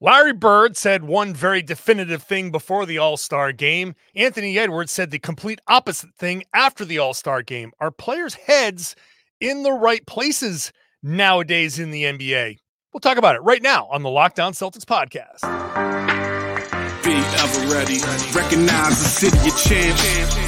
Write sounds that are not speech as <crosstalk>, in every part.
Larry Bird said one very definitive thing before the All Star game. Anthony Edwards said the complete opposite thing after the All Star game. Are players' heads in the right places nowadays in the NBA? We'll talk about it right now on the Locked On Celtics podcast. Be ever ready. Recognize the city of champs.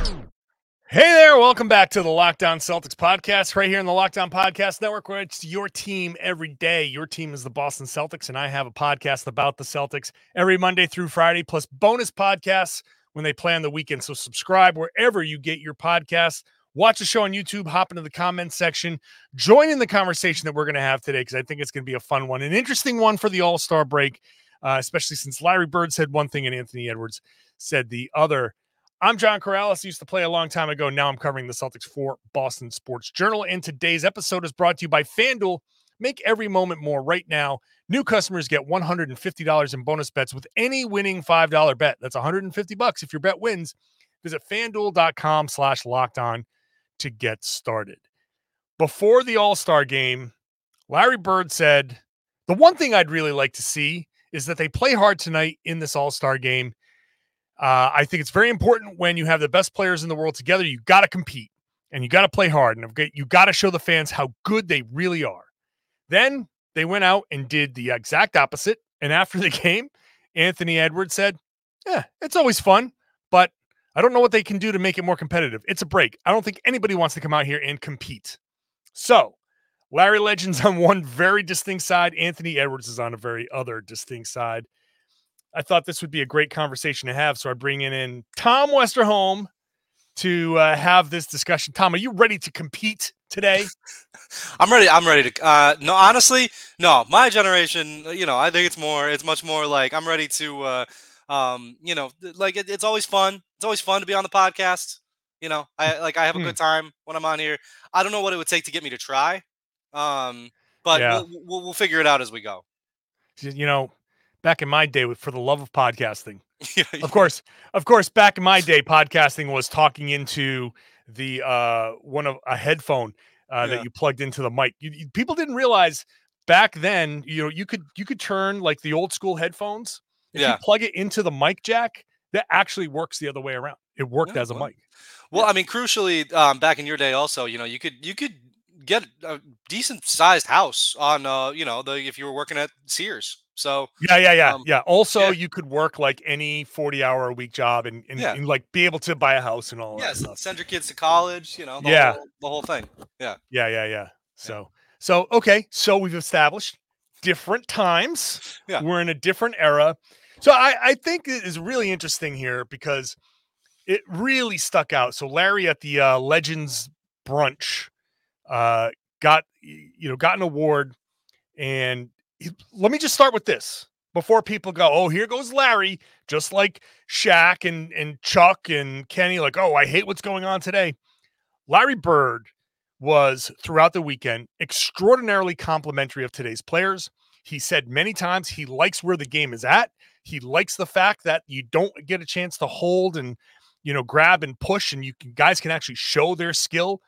Hey there, welcome back to the Locked On Celtics podcast, right here in the Locked On Podcast Network, where it's your team every day. Your team is the Boston Celtics, and I have a podcast about the Celtics every Monday through Friday, plus bonus podcasts when they play on the weekend. So subscribe wherever you get your podcasts. Watch the show on YouTube, hop into the comments section, join in the conversation that we're going to have today, because I think it's going to be a fun one, an interesting one for the All Star break, uh, especially since Larry Bird said one thing and Anthony Edwards said the other. I'm John Karalis. Used to play a long time ago. Now I'm covering the Celtics for Boston Sports Journal. And today's episode is brought to you by FanDuel. Make every moment more right now. New customers get $150 in bonus bets with any winning $5 bet. That's 150 bucks if your bet wins. Visit fanduel.com slash locked on to get started. Before the All Star game, Larry Bird said, The one thing I'd really like to see is that they play hard tonight in this All Star game uh, I think it's very important when you have the best players in the world together. You got to compete and you got to play hard and you got to show the fans how good they really are. Then they went out and did the exact opposite. And after the <laughs> game, Anthony Edwards said, Yeah, it's always fun, but I don't know what they can do to make it more competitive. It's a break. I don't think anybody wants to come out here and compete. So, Larry Legend's <laughs> on one very distinct side, Anthony Edwards is on a very other distinct side. I thought this would be a great conversation to have. So I bring in, in Tom Westerholm to uh, have this discussion. Tom, are you ready to compete today? <laughs> I'm ready. I'm ready to. Uh, no, honestly, no. My generation, you know, I think it's more. It's much more like I'm ready to. Uh, um, you know, like it, it's always fun. It's always fun to be on the podcast. You know, I like I have a good hmm. time when I'm on here. I don't know what it would take to get me to try, um, but yeah. we'll, we'll, we'll figure it out as we go. You know, back in my day for the love of podcasting. <laughs> of course, of course, back in my day, podcasting was talking into the uh one of a headphone uh, yeah. that you plugged into the mic. You, you, people didn't realize back then, you know, you could you could turn like the old school headphones. If yeah. you plug it into the mic jack, that actually works the other way around. It worked yeah, as a well, mic. Well, I mean, crucially, um, back in your day, also, you know, you could you could get a decent sized house on, uh, you know, the if you were working at Sears. So yeah, yeah, yeah, um, yeah. Also, yeah. you could work like any forty-hour a week job and, and, yeah. and, like be able to buy a house and all. That stuff. send your kids to college. You know, the yeah, whole, the whole thing. Yeah, yeah, yeah, yeah. So, so okay, so we've established different times. Yeah, we're in a different era. So I, I think it is really interesting here because it really stuck out. So Larry at the uh, Legends brunch uh, got you know got an award and let me just start with this before people go, oh, here goes Larry, just like Shaq and, and Chuck and Kenny, like, oh, I hate what's going on today. Larry Bird was throughout the weekend extraordinarily complimentary of today's players. He said many times he likes where the game is at. He likes the fact that you don't get a chance to hold and you know grab and push, and you can guys can actually show their skill.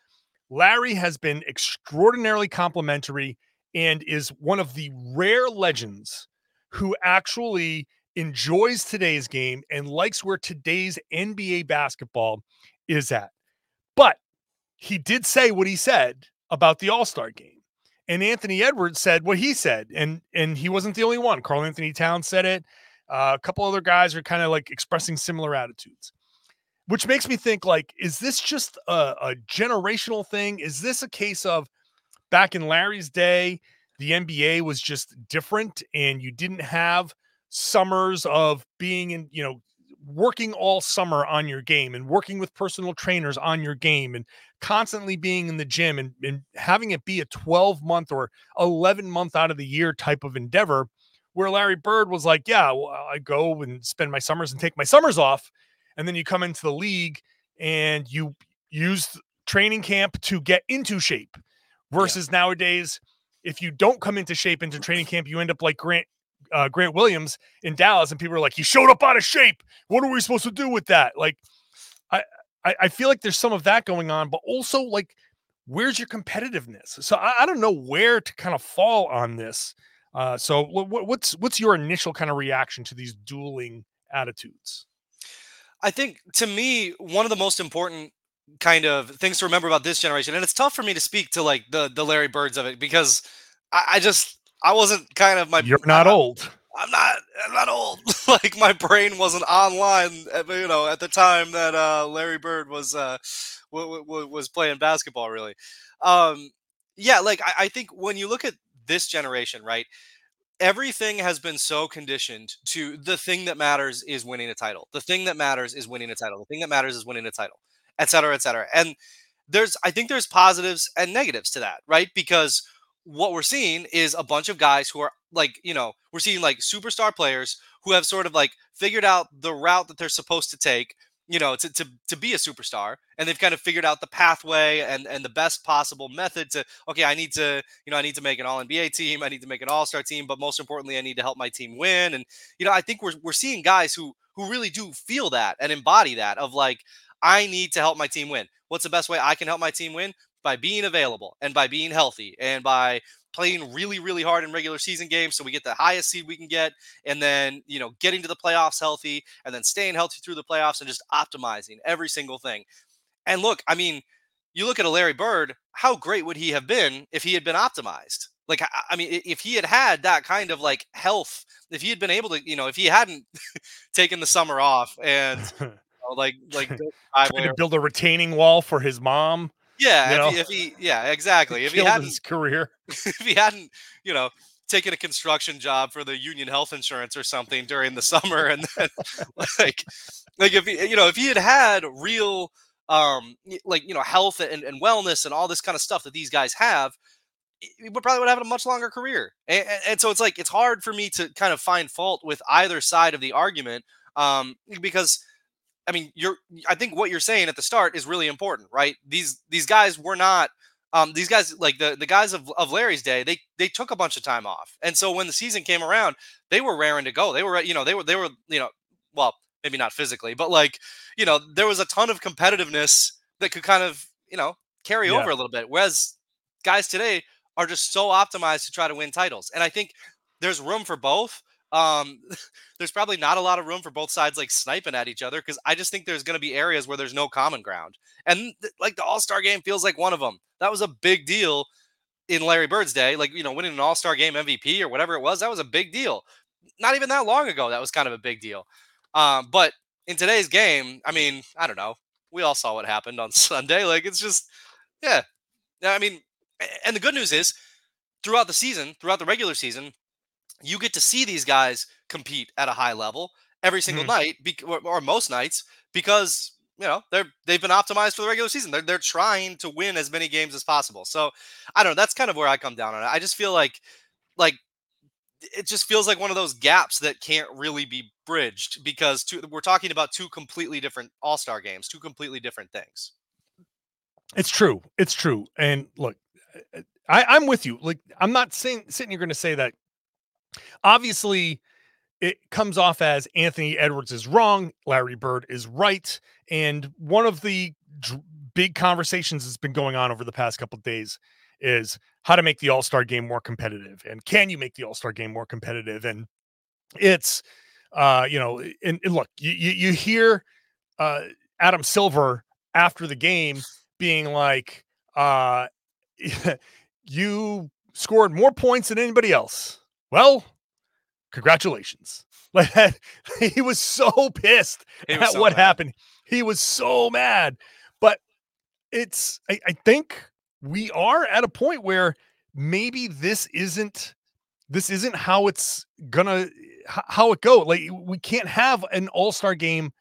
Larry has been extraordinarily complimentary and is one of the rare legends who actually enjoys today's game and likes where today's NBA basketball is at. But he did say what he said about the All-Star game. And Anthony Edwards said what he said and and he wasn't the only one. Karl-Anthony Towns said it. Uh, a couple other guys are kind of like expressing similar attitudes. Which makes me think like is this just a, a generational thing? Is this a case of back in Larry's day, the NBA was just different and you didn't have summers of being in, you know, working all summer on your game and working with personal trainers on your game and constantly being in the gym and, and having it be a 12 month or 11 month out of the year type of endeavor Where Larry Bird was like, yeah, well, I go and spend my summers and take my summers off, and then you come into the league and you use training camp to get into shape. Versus yeah. nowadays, if you don't come into shape into training camp, you end up like Grant uh, Grant Williams in Dallas, and people are like, he showed up out of shape. What are we supposed to do with that? Like, I I, I feel like there's some of that going on, but also like, where's your competitiveness? So I, I don't know where to kind of fall on this. Uh, so what, what's what's your initial kind of reaction to these dueling attitudes? I think to me, one of the most important kind of things to remember about this generation, and it's tough for me to speak to like the the Larry Birds of it because I, I just I wasn't kind of my. You're not I, old. I'm not. I'm not old. <laughs> like my brain wasn't online, at, you know, at the time that uh, Larry Bird was uh, w- w- was playing basketball. Really, um, yeah. Like I, I think when you look at this generation, right, everything has been so conditioned to the thing that matters is winning a title. The thing that matters is winning a title. The thing that matters is winning a title, et cetera, et cetera. And there's, I think there's positives and negatives to that, right? Because what we're seeing is a bunch of guys who are like, you know, we're seeing like superstar players who have sort of like figured out the route that they're supposed to take, you know, to, to, to be a superstar. And they've kind of figured out the pathway and, and the best possible method to, okay, I need to, you know, I need to make an all NBA team. I need to make an all star team. But most importantly, I need to help my team win. And, you know, I think we're, we're seeing guys who, who really do feel that and embody that of like, I need to help my team win. What's the best way I can help my team win? by being available and by being healthy and by playing really really hard in regular season games so we get the highest seed we can get and then you know getting to the playoffs healthy and then staying healthy through the playoffs and just optimizing every single thing and look i mean you look at a larry bird how great would he have been if he had been optimized like i mean if he had had that kind of like health if he had been able to you know if he hadn't <laughs> taken the summer off and <laughs> like <laughs> like trying to build a retaining wall for his mom yeah, if he, if he, yeah, exactly. If he hadn't his career, <laughs> if he hadn't, you know, taken a construction job for the union health insurance or something during the summer, and then <laughs> like, like if he, you know, if he had had real, um, like you know, health and, and wellness and all this kind of stuff that these guys have, he would probably would have a much longer career. And, and, so it's like it's hard for me to kind of find fault with either side of the argument, um, because I mean, you're I think what you're saying at the start is really important, right? These these guys were not um, these guys like the the guys of, of Larry's day, they they took a bunch of time off. And so when the season came around, they were raring to go. They were, you know, they were they were, you know, well, maybe not physically, but like, you know, there was a ton of competitiveness that could kind of, you know, carry yeah. over a little bit. Whereas guys today are just so optimized to try to win titles. And I think there's room for both. Um, <laughs> there's probably not a lot of room for both sides like sniping at each other because I just think there's going to be areas where there's no common ground. And th- like the All Star game feels like one of them. That was a big deal in Larry Bird's day. Like, you know, winning an All Star game MVP or whatever it was, that was a big deal. Not even that long ago, that was kind of a big deal. Um, but in today's game, I mean, I don't know. We all saw what happened on <laughs> Sunday. Like, it's just, yeah. I mean, and the good news is throughout the season, throughout the regular season, you get to see these guys compete at a high level every single mm-hmm. night or, most nights because you know they're they've been optimized for the regular season. They're, they're trying to win as many games as possible. So i don't know that's kind of where i come down on it. I just feel like like it just feels like one of those gaps that can't really be bridged because two, we're talking about two completely different all-star games two completely different things. It's true it's true and look I, i'm with you like i'm not saying sitting here going to say that Obviously, it comes off as Anthony Edwards is wrong, Larry Bird is right. And one of the dr- big conversations that's been going on over the past couple of days is how to make the All Star game more competitive. And can you make the All Star game more competitive? And it's, uh, you know, and, and look, you, you, you hear uh, Adam Silver after the game being like, uh, <laughs> you scored more points than anybody else. Well, congratulations. <laughs> Like he was so pissed was at so what mad. happened. He was so mad. But it's I, I think we are at a point where maybe this isn't this isn't how it's gonna how it go. Like we can't have an all-star game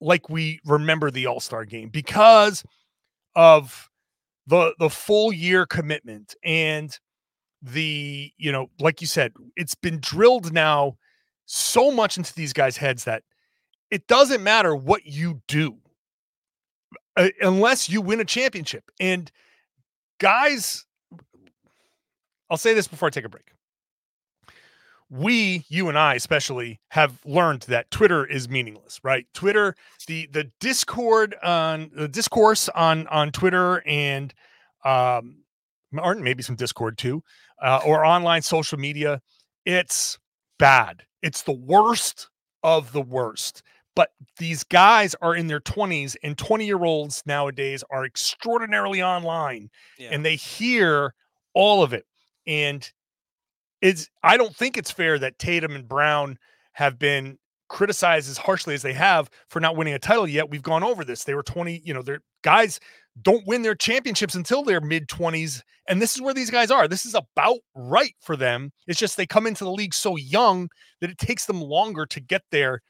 like we remember the all-star game because of the the full year commitment and the you know like you said it's been drilled now so much into these guys heads that it doesn't matter what you do uh, unless you win a championship and guys i'll say this before i take a break. We you and i especially have learned that twitter is meaningless right? Twitter the the discord on the discourse on on twitter and um or maybe some discord too uh, or online social media it's bad it's the worst of the worst but these guys are in their 20s and 20 year olds nowadays are extraordinarily online yeah. and they hear all of it and it's I don't think it's fair that Tatum and Brown have been criticized as harshly as they have for not winning a title yet. We've gone over this. They were 20, you know, they're guys don't win their championships until their mid 20s. And this is where these guys are. This is about right for them. It's just they come into the league so young that it takes them longer to get there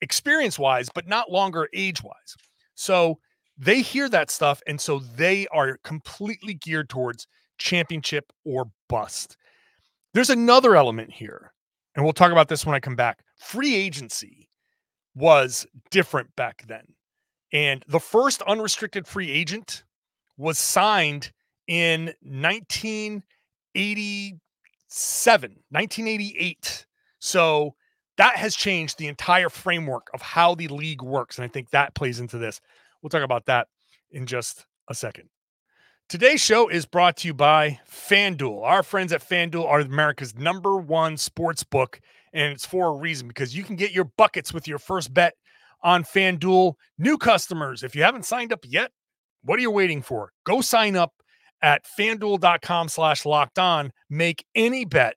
experience wise, but not longer age wise. So they hear that stuff. And so they are completely geared towards championship or bust. There's another element here, and we'll talk about this when I come back. Free agency was different back then. And the first unrestricted free agent was signed in 1987, 1988. So that has changed the entire framework of how the league works. And I think that plays into this. We'll talk about that in just a second. Today's show is brought to you by FanDuel. Our friends at FanDuel are America's number one sports book, and it's for a reason because you can get your buckets with your first bet on FanDuel. New customers, if you haven't signed up yet, what are you waiting for? Go sign up at fanduel.com slash locked on. Make any bet.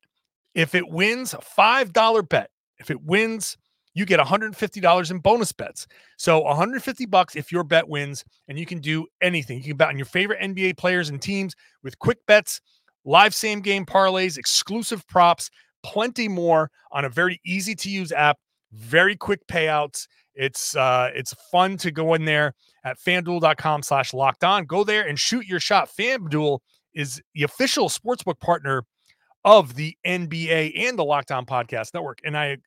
If it wins, a $5 bet. If it wins, you get $150 in bonus bets. So 150 bucks if your bet wins, and you can do anything. You can bet on your favorite NBA players and teams with quick bets, live same game parlays, exclusive props, plenty more on a very easy to use app. Very quick payouts. It's uh it's fun to go in there at fanduel.com slash locked on. Go there and shoot your shot. FanDuel is the official sportsbook partner of the NBA and the Locked On Podcast Network. And I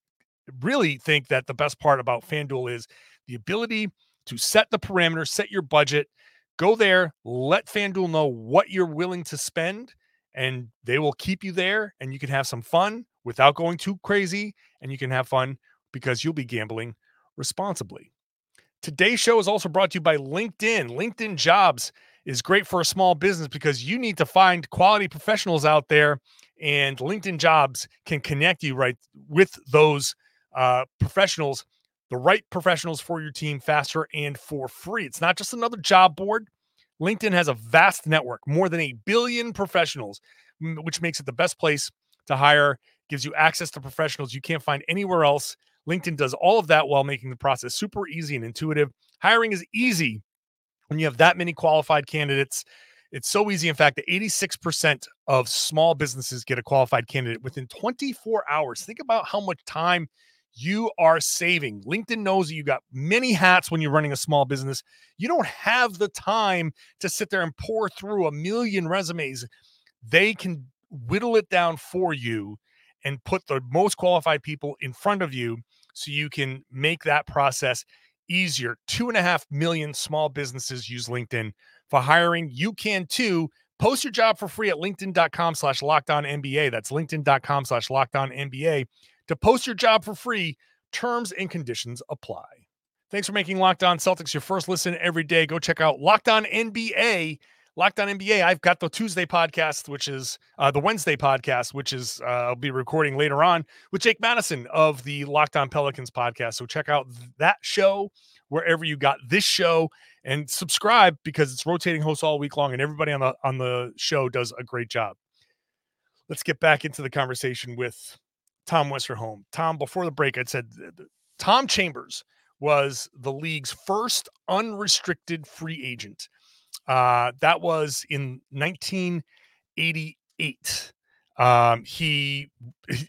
really think that the best part about FanDuel is the ability to set the parameters, set your budget, go there, let FanDuel know what you're willing to spend, and they will keep you there. And you can have some fun without going too crazy. And you can have fun because you'll be gambling responsibly. Today's show is also brought to you by LinkedIn. LinkedIn Jobs is great for a small business because you need to find quality professionals out there, and LinkedIn Jobs can connect you right with those uh, professionals, the right professionals for your team faster and for free. It's not just another job board. LinkedIn has a vast network, more than a billion professionals, which makes it the best place to hire, gives you access to professionals you can't find anywhere else. LinkedIn does all of that while making the process super easy and intuitive. Hiring is easy when you have that many qualified candidates. It's so easy, in fact, that 86% of small businesses get a qualified candidate within 24 hours. Think about how much time you are saving. LinkedIn knows that you got many hats when you're running a small business. You don't have the time to sit there and pour through a million resumes. They can whittle it down for you and put the most qualified people in front of you so you can make that process easier. Two and a half million small businesses use LinkedIn for hiring. You can too. Post your job for free at LinkedIn.com slash locked on NBA. That's LinkedIn.com slash locked on NBA to post your job for free, terms and conditions apply. Thanks for making Locked On Celtics your first listen every day. Go check out Locked On NBA. Locked On NBA. I've got the Tuesday podcast, which is uh, the Wednesday podcast, which is uh, I'll be recording later on with Jake Madison of the Locked On Pelicans podcast. So check out that show wherever you got this show and subscribe because it's rotating hosts all week long, and everybody on the on the show does a great job. Let's get back into the conversation with Tom Westerholm. Tom, before the break, I said Tom Chambers was the league's first unrestricted free agent. Uh, that was in 1988. Um, he,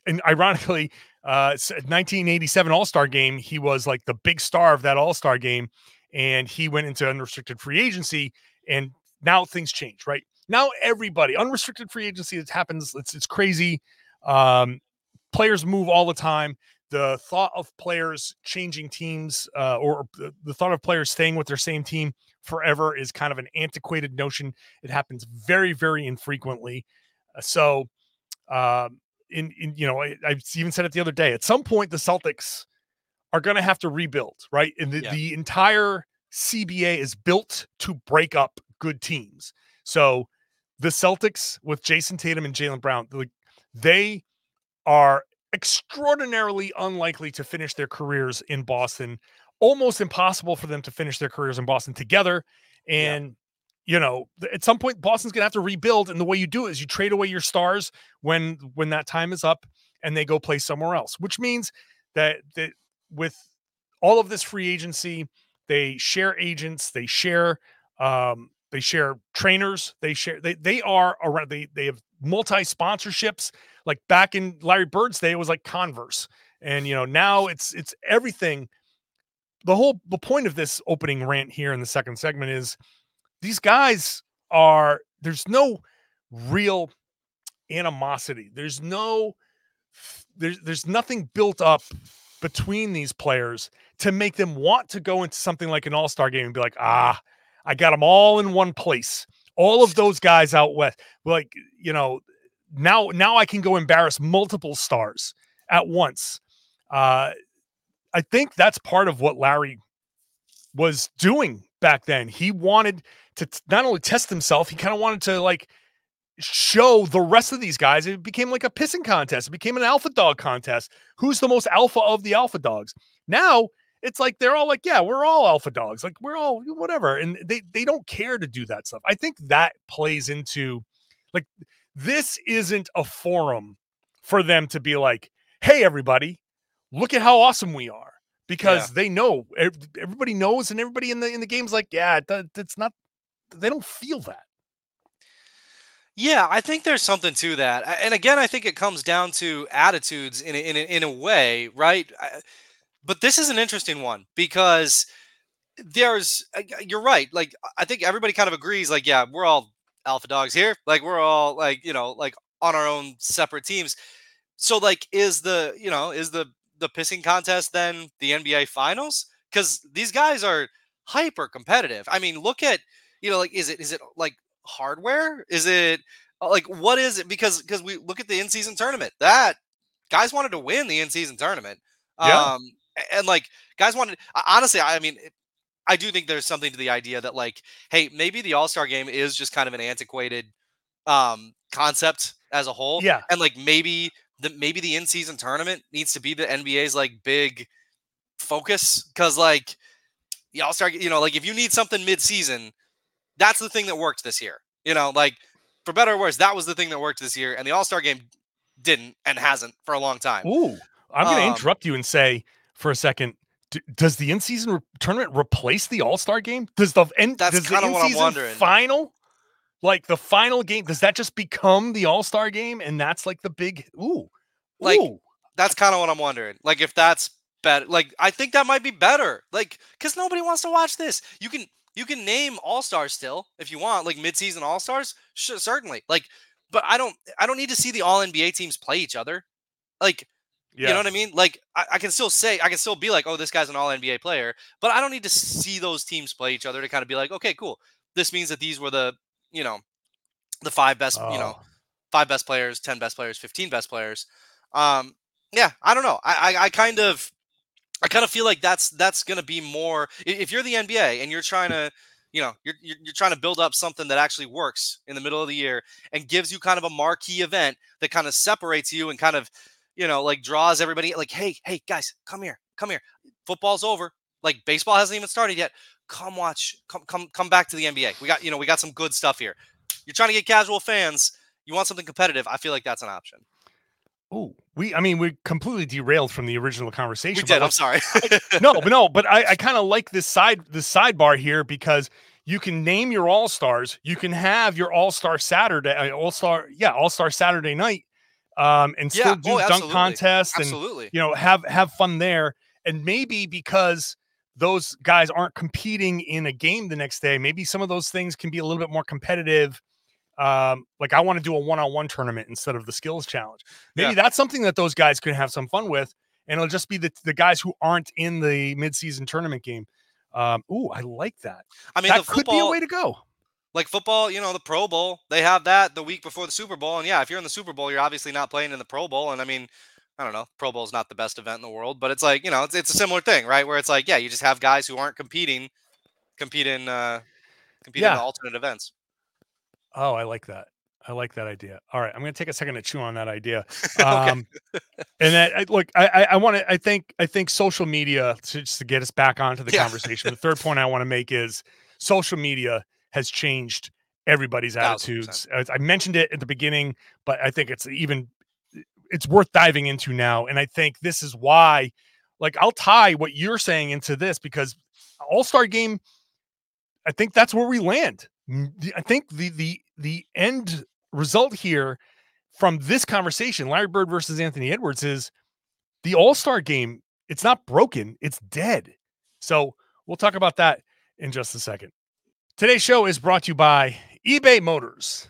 and ironically, uh, 1987 All Star game, he was like the big star of that All Star game, and he went into unrestricted free agency. And now things change, right? now everybody unrestricted free agency. It happens. It's it's crazy. Um, players move all the time. The thought of players changing teams, uh, or the thought of players staying with their same team forever, is kind of an antiquated notion. It happens very, very infrequently. Uh, so, um, in, in you know, I, I even said it the other day. At some point, the Celtics are going to have to rebuild, right? And the, Yeah. the entire CBA is built to break up good teams. So the Celtics with Jayson Tatum and Jaylen Brown, like they are extraordinarily unlikely to finish their careers in Boston. Almost impossible for them to finish their careers in Boston together. Yeah. And you know, at some point Boston's gonna have to rebuild. And the way you do it is you trade away your stars when when that time is up and they go play somewhere else, which means that that with all of this free agency, they share agents, they share um, they share trainers, they share they they are around they they have multi sponsorships. Like back in Larry Bird's day, it was like Converse, and you know now it's it's everything. The whole the point of this opening rant here in the second segment is these guys are there's no real animosity. There's no there's there's nothing built up between these players to make them want to go into something like an all-star game and be like, ah, I got them all in one place. All of those guys out west. Like, you know, now now I can go embarrass multiple stars at once. Uh I think that's part of what Larry was doing back then. He wanted to t- not only test himself, he kind of wanted to like show the rest of these guys. It became like a pissing contest. It became an alpha dog contest. Who's the most alpha of the alpha dogs? Now it's like they're all like, yeah, we're all alpha dogs. Like we're all whatever. And they they don't care to do that stuff. I think that plays into like this isn't a forum for them to be like, hey, everybody, look at how awesome we are. Because they know everybody knows, and everybody in the in the game's like, yeah, that's not. They don't feel that. Yeah, I think there's something to that. And again, I think it comes down to attitudes in a, in a, in a way, right? But this is an interesting one because there's uh, you're right. Like I think everybody kind of agrees like yeah, we're all alpha dogs here. Like we're all like, you know, like on our own separate teams. So like is the, you know, is the the pissing contest than the NBA finals? Cuz these guys are hyper competitive. I mean, look at, you know, like is it is it like hardware? Is it uh, like what is it? Because because we look at the in season tournament. That guys wanted to win the in season tournament. Yeah. Um, and like guys wanted. Honestly, I mean, I do think there's something to the idea that like, hey, maybe the All Star game is just kind of an antiquated um concept as a whole. Yeah. and like maybe the maybe the in season tournament needs to be the NBA's like big focus because like the All Star, you know, like if you need something mid season, that's the thing that worked this year. You know, like for better or worse, that was the thing that worked this year, and the All Star game didn't and hasn't for a long time. Ooh, I'm going to Um, interrupt you and say for a second. d- Does the in-season re- tournament replace the All-Star game? Does the end? That's kinda what I'm wondering. Final, like the final game, does that just become the All-Star game, and that's like the big ooh, Like, ooh. That's kind of what I'm wondering. Like if that's better, like I think that might be better. Like because nobody wants to watch this. You can you can name All Stars still if you want, like mid season All Stars, sure, certainly. Like, but I don't I don't need to see the All NBA teams play each other. Like You know what I mean? Like I, I can still say I can still be like, oh, this guy's an all NBA player, but I don't need to see those teams play each other to kind of be like, okay, cool. This means that these were the, you know, the five best, you know, Oh. five best players, ten best players, fifteen best players. Um, yeah, I don't know. I, I, I kind of, I kind of feel like that's that's gonna be more. If you're the NBA and you're trying to, you know, you're you're, you're trying to build up something that actually works in the middle of the year and gives you kind of a marquee event that kind of separates you and kind of, you know, like draws everybody. Like, hey, hey, guys, come here, come here. Football's over. Like baseball hasn't even started yet. Come watch. Come come come back to the NBA. We got you know we got some good stuff here. You're trying to get casual fans. You want something competitive. I feel like that's an option. Ooh, we. I mean, we completely derailed from the original conversation. We did. I'm sorry. <laughs> no, but no, but I, I kind of like this side this sidebar here because you can name your all stars. You can have your all star Saturday, all star, yeah, all star Saturday night, um, and Yeah, still do oh, dunk contests and Absolutely. you know have have fun there. And maybe because those guys aren't competing in a game the next day, maybe some of those things can be a little bit more competitive. Um, like I want to do a one-on-one tournament instead of the skills challenge. Maybe Yeah. that's something that those guys could have some fun with, and it'll just be the, the guys who aren't in the midseason tournament game. Um, ooh, I like that. I mean, that the could be a way to go. like football, you know, the Pro Bowl, they have that the week before the Super Bowl. And yeah, if you're in the Super Bowl, you're obviously not playing in the Pro Bowl. And I mean, I don't know, Pro Bowl is not the best event in the world, but it's like, you know, it's, it's a similar thing, right? Where it's like, yeah, you just have guys who aren't competing, compete in, uh, compete Yeah. the alternate events. Oh, I like that. I like that idea. All right, I'm going to take a second to chew on that idea. <laughs> Um, and that I- look, I I, I want to. I think I think social media to, just to get us back onto the Yeah. conversation. The third point I want to make is social media has changed everybody's attitudes. I mentioned it at the beginning, but I think it's even it's worth diving into now. And I think this is why, like, I'll tie what you're saying into this because All Star Game. I think that's where we land. I think the the the end result here from this conversation, Larry Bird versus Anthony Edwards, is the All Star game. It's not broken; it's dead. So we'll talk about that in just a second. Today's show is brought to you by eBay Motors.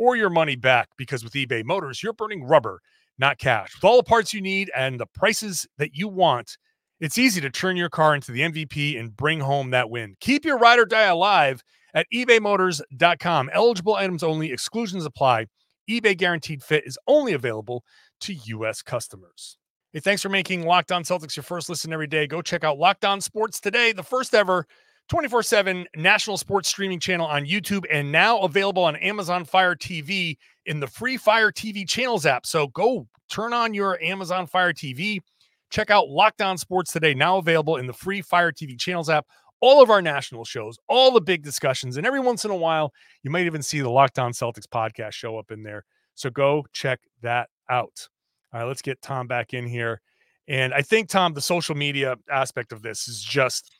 or your money back because with eBay Motors, you're burning rubber, not cash. With all the parts you need and the prices that you want, it's easy to turn your car into the MVP and bring home that win. Keep your ride or die alive at ebaymotors.com. Eligible items only, exclusions apply. eBay Guaranteed Fit is only available to U.S. customers. Hey, thanks for making Locked On Celtics your first listen every day. Go check out Locked On Sports today, the first ever 24 7 national sports streaming channel on YouTube and now available on Amazon Fire TV in the free Fire TV channels app. So go turn on your Amazon Fire TV. Check out Locked On Sports today, now available in the free Fire TV channels app. All of our national shows, all the big discussions, and every once in a while, you might even see the Locked On Celtics podcast show up in there. So go check that out. All right, let's get Tom back in here. And I think, Tom, the social media aspect of this is just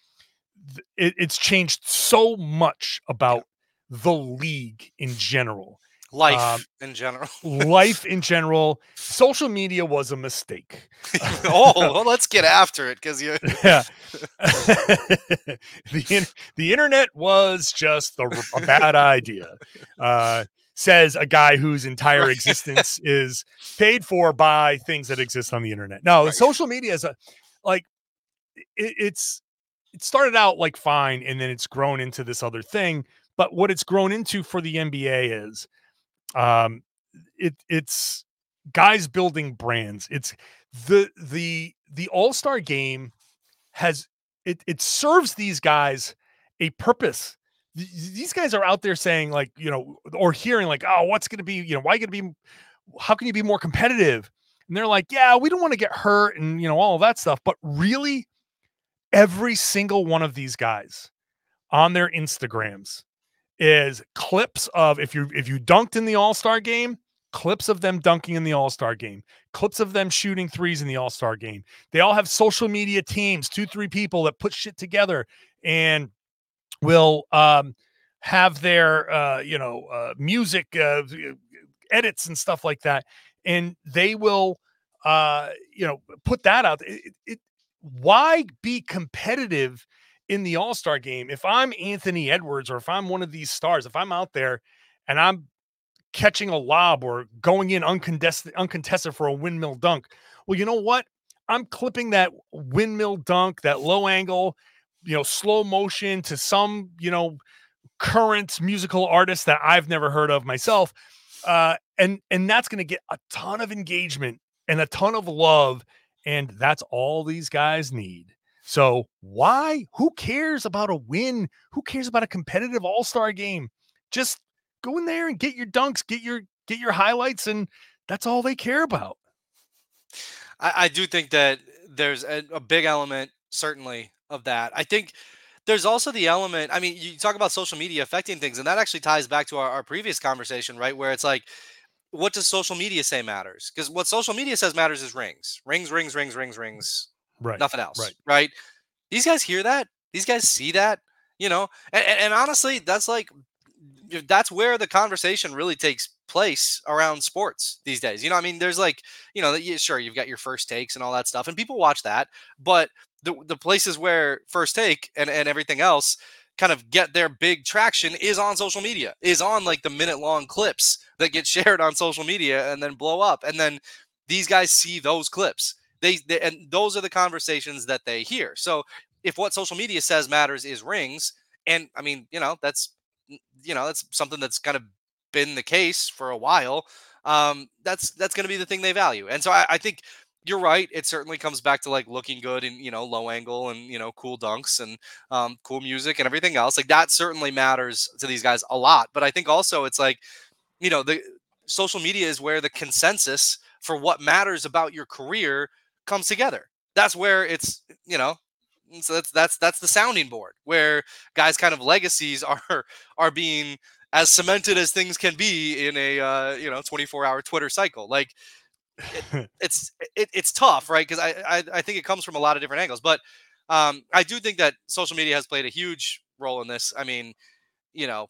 it, it's changed so much about the league in general Life Um, in general. life <laughs> in general social media was a mistake <laughs> oh, well, let's get after it because you. <laughs> yeah the, in- the internet was just a bad idea uh, says a guy whose entire Right. existence is paid for by things that exist on the internet no Right. social media is a like it, it's it started out like fine and then it's grown into this other thing but what it's grown into for the nba is um it it's guys building brands. It's the the the all-star game has it it serves these guys a purpose. These guys are out there saying like you know or hearing like oh what's going to be you know why you going to be how can you be more competitive? And they're like yeah we don't want to get hurt and you know all that stuff but really every single one of these guys on their instagrams is clips of if you if you dunked in the all-star game clips of them dunking in the all-star game clips of them shooting threes in the all-star game. They all have social media teams two three people that put shit together and will um have their uh you know uh music uh edits and stuff like that. And they will uh you know put that out. It, it, why be competitive in the all-star game if i'm anthony edwards or if i'm one of these stars if i'm out there and i'm catching a lob or going in uncontested uncontested for a windmill dunk? Well you know what? I'm clipping that windmill dunk that low angle you know slow motion to some you know current musical artist that i've never heard of myself uh and and that's going to get a ton of engagement and a ton of love and that's all these guys need so why who cares about a win who cares about a competitive all-star game just go in there and get your dunks get your get your highlights and that's all they care about I, I do think that there's a, a big element, certainly, of that. I think there's also the element. I mean, you talk about social media affecting things, and that actually ties back to our, our previous conversation, right? Where it's like, what does social media say matters? Because what social media says matters is rings, rings, rings, rings, rings, mm, rings. Right. Nothing else. Right. Right. These guys hear that. These guys see that. You know, and, and, and honestly, that's like that's where the conversation really takes place around sports these days. You know, I mean, there's like, you know, sure, you've got your first takes and all that stuff, and people watch that, but the the places where first take and, and everything else kind of get their big traction is on social media, is on like the minute long clips that get <laughs> shared on social media and then blow up. And then these guys see those clips. They, they and those are the conversations that they hear. So if what social media says matters is rings, and I mean, you know, that's you know, that's something that's kind of been the case for a while. Um, that's that's going to be the thing they value. And so I, I think you're right. It certainly comes back to like looking good and you know low angle and you know cool dunks and um, cool music and everything else. Like that certainly matters to these guys a lot. But I think also it's like you know the social media is where the consensus for what matters about your career comes together. That's where it's you know so that's that's that's the sounding board where guys kind of legacies <laughs> are are being as cemented as things can be in a uh, you know 24 hour Twitter cycle. Like it, <laughs> it's it, it's tough, right? Because I, I I think it comes from a lot of different angles, but um, I do think that social media has played a huge role in this. I mean, you know,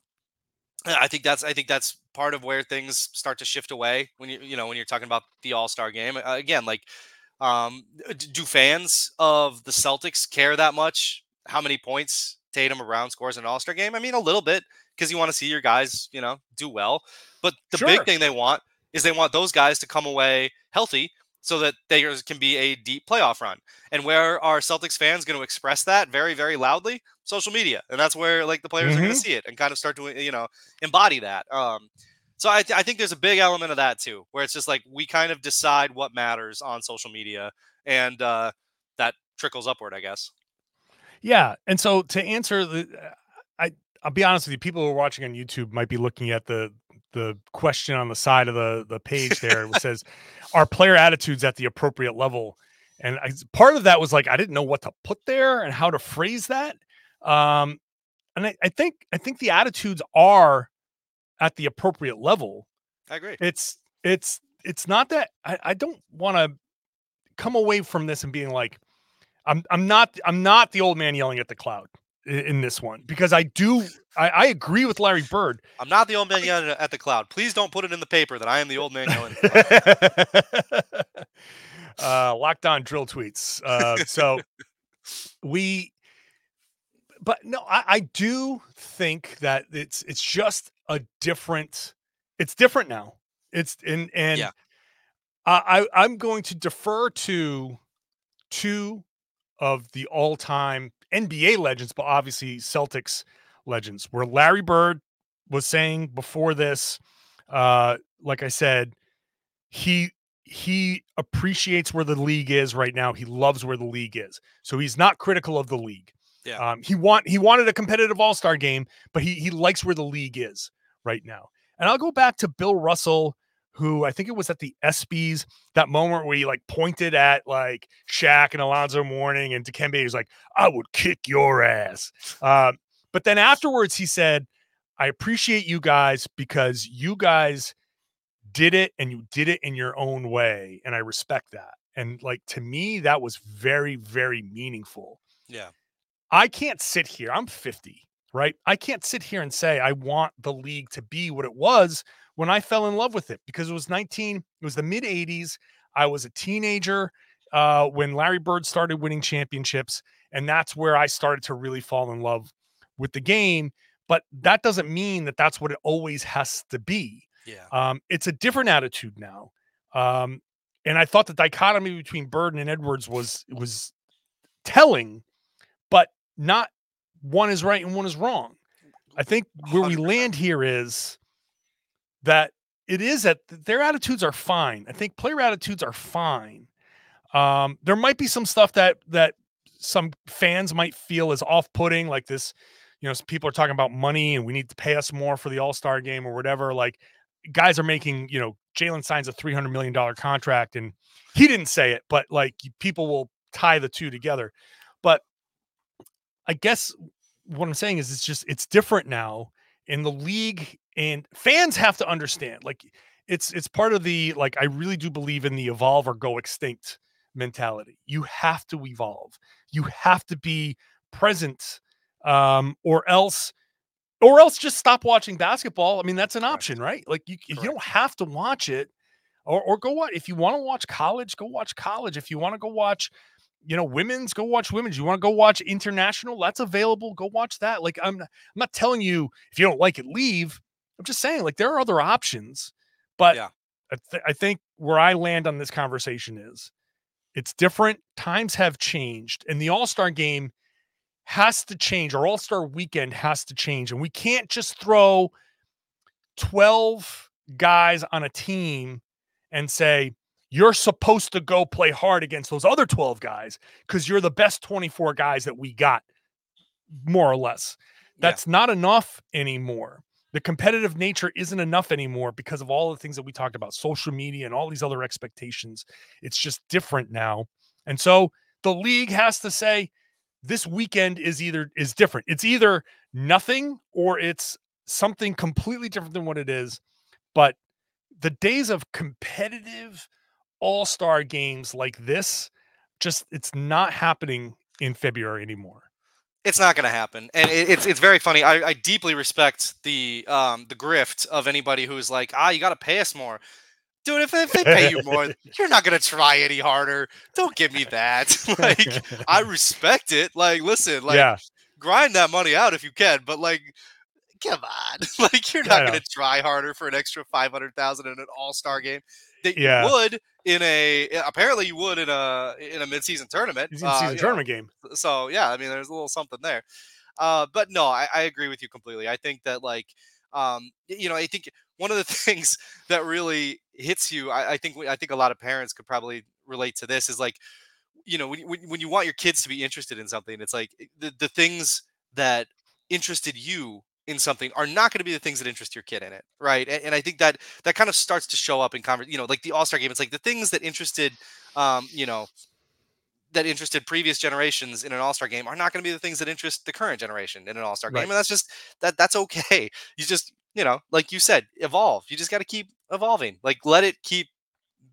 I think that's I think that's part of where things start to shift away when you you know when you're talking about the All Star game uh, again. Like, um, do fans of the Celtics care that much? How many points Tatum Brown scores in an All Star game? I mean, a little bit because you want to see your guys, you know, do well. But the Sure. big thing they want is they want those guys to come away healthy so that they can be a deep playoff run. And where are Celtics fans going to express that very, very loudly? Social media, and that's where like the players are going to see it and kind of start to you know embody that. Um, so I, th- I think there's a big element of that too, where it's just like we kind of decide what matters on social media, and uh, that trickles upward, I guess. Yeah, and so to answer the, I I'll be honest with you, people who are watching on YouTube might be looking at the the question on the side of the the page <laughs> there. It says, "Are player attitudes at the appropriate level?" And I, part of that was like I didn't know what to put there and how to phrase that. Um, and I, I think I think the attitudes are at the appropriate level. I agree. It's it's it's not that I, I don't want to come away from this and being like I'm I'm not I'm not the old man yelling at the cloud in, this one because I do I, I agree with Larry Bird. I'm not the old man yelling at the cloud. Please don't put it in the paper that I am the old man yelling. At the cloud. <laughs> uh locked on drill tweets. Uh so <laughs> we but no, I, I do think that it's it's just a different it's different now. It's and and Yeah. I, I I'm going to defer to two of the all-time NBA legends, but obviously Celtics legends, where Larry Bird was saying before this, uh, like I said, he he appreciates where the league is right now. He loves where the league is, so he's not critical of the league. Yeah. Um, he want he wanted a competitive All Star game, but he he likes where the league is right now. And I'll go back to Bill Russell, who I think it was at the ESPYS that moment where he like pointed at like Shaq and Alonzo Mourning and Dikembe. He was like, "I would kick your ass." Um, but then afterwards, he said, "I appreciate you guys because you guys did it and you did it in your own way, and I respect that." And like to me, that was very very meaningful. yeah. I can't sit here. I'm 50, right? I can't sit here and say I want the league to be what it was when I fell in love with it because it was 19, it was the mid 80s. I was a teenager uh, when Larry Bird started winning championships. And that's where I started to really fall in love with the game. But that doesn't mean that that's what it always has to be. Yeah. Um, it's a different attitude now. Um, and I thought the dichotomy between Bird and Edwards was was telling, but not one is right and one is wrong. I think where we 100%. land here is that it is that their attitudes are fine. I think player attitudes are fine. Um, there might be some stuff that that some fans might feel is off-putting, like this. You know, people are talking about money and we need to pay us more for the All Star game or whatever. Like, guys are making. You know, Jaylen signs a three hundred million dollar contract, and he didn't say it, but like people will tie the two together. But I guess what I'm saying is it's just it's different now in the league and fans have to understand like it's it's part of the like I really do believe in the evolve or go extinct mentality. You have to evolve. You have to be present um or else or else just stop watching basketball. I mean that's an option, right? Like you you don't have to watch it or or go what if you want to watch college, go watch college. If you want to go watch you know, women's go watch women's. You want to go watch international? That's available. Go watch that. Like I'm, I'm not telling you if you don't like it, leave. I'm just saying like there are other options. But Yeah. I, th- I think where I land on this conversation is it's different. Times have changed, and the All Star game has to change. Our All Star weekend has to change, and we can't just throw 12 guys on a team and say, you're supposed to go play hard against those other 12 guys because you're the best 24 guys that we got, more or less. Yeah. That's not enough anymore. The competitive nature isn't enough anymore because of all the things that we talked about, social media and all these other expectations. It's just different now. And so the league has to say this weekend is either is different. It's either nothing or it's something completely different than what it is. But the days of competitive all-star games like this just it's not happening in February anymore. It's not going to happen. And it, it's it's very funny. I, I deeply respect the um the grift of anybody who's like ah you got to pay us more. Dude if, if they pay you more <laughs> you're not going to try any harder. Don't give me that. <laughs> Like i respect it. Like listen like yeah, grind that money out if you can but like come on. <laughs> Like you're not going to try harder for an extra 500000 in an all-star game that Yeah. you would in a apparently you would in a in a mid-season tournament in uh, season you know, tournament game. so yeah, I mean, there's a little something there. Uh, but no, I, I agree with you completely. I think that like, um, you know, I think one of the <laughs> things that really hits you, I, I think, we- I think a lot of parents could probably relate to this is like, you know, when, you- when, when you want your kids to be interested in something, it's like the, the things that interested you in something are not going to be the things that interest your kid in it, right? And, and I think that that kind of starts to show up in conversation. You know, like the All Star game. It's like the things that interested, um, you know, that interested previous generations in an all-star game are not going to be the things that interest the current generation in an all-star Right. game and that's just that that's okay <laughs> you just you know like you said evolve you just got to keep evolving like let it keep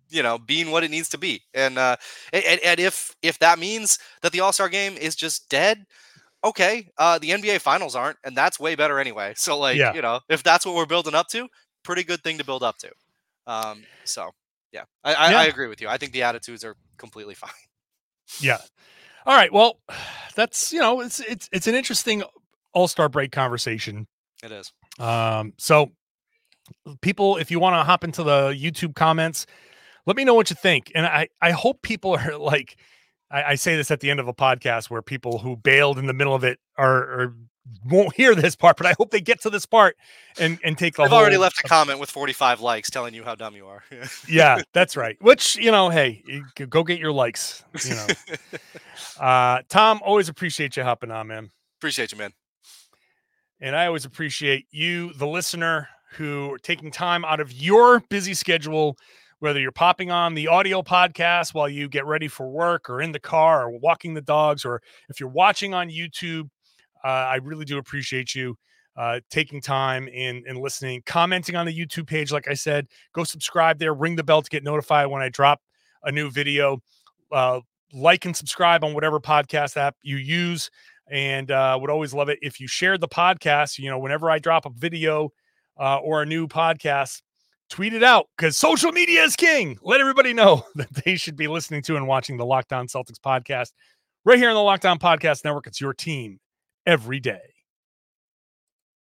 you know being what it needs to be and uh and, and- and if if that means that the all-star game is just dead okay uh the nba finals aren't and that's way better anyway <laughs> so like Yeah. you know if that's what we're building up to pretty good thing to build up to um so yeah i i, Yeah. I agree with you i think the attitudes are completely <laughs> fine Yeah. All right. Well, <sighs> that's you know, it's it's it's an interesting all-star break conversation. it is Um, so people, if you want to hop into the YouTube comments, let me know what you think. And I, I hope people <laughs> are like, I, I say this at the end of a podcast where people who bailed in the middle of it are, are won't hear this part, but I hope they get to this part and and take the I've already left a comment with 45 likes telling you how dumb you are. yeah, <laughs> that's right. Which you know, hey, go get your likes. You know, <laughs> uh, Tom, always appreciate you hopping on, man. Appreciate you, man. And I always appreciate you, the listener, who are taking time out of your busy schedule, whether you're popping on the audio podcast while you get ready for work or in the car or walking the dogs, or if you're watching on YouTube. Uh, I really do appreciate you uh, taking time and, listening, commenting on the YouTube page. Like I said, go subscribe there, ring the bell to get notified when I drop a new video. Uh, like and subscribe on whatever podcast app you use and uh, would always love it if you shared the podcast. You know, whenever I drop a video uh, or a new podcast, tweet it out because social media is king. Let everybody know <laughs> that they should be listening to and watching the Locked On Celtics podcast right here on the Locked On Podcast Network. It's your team every day.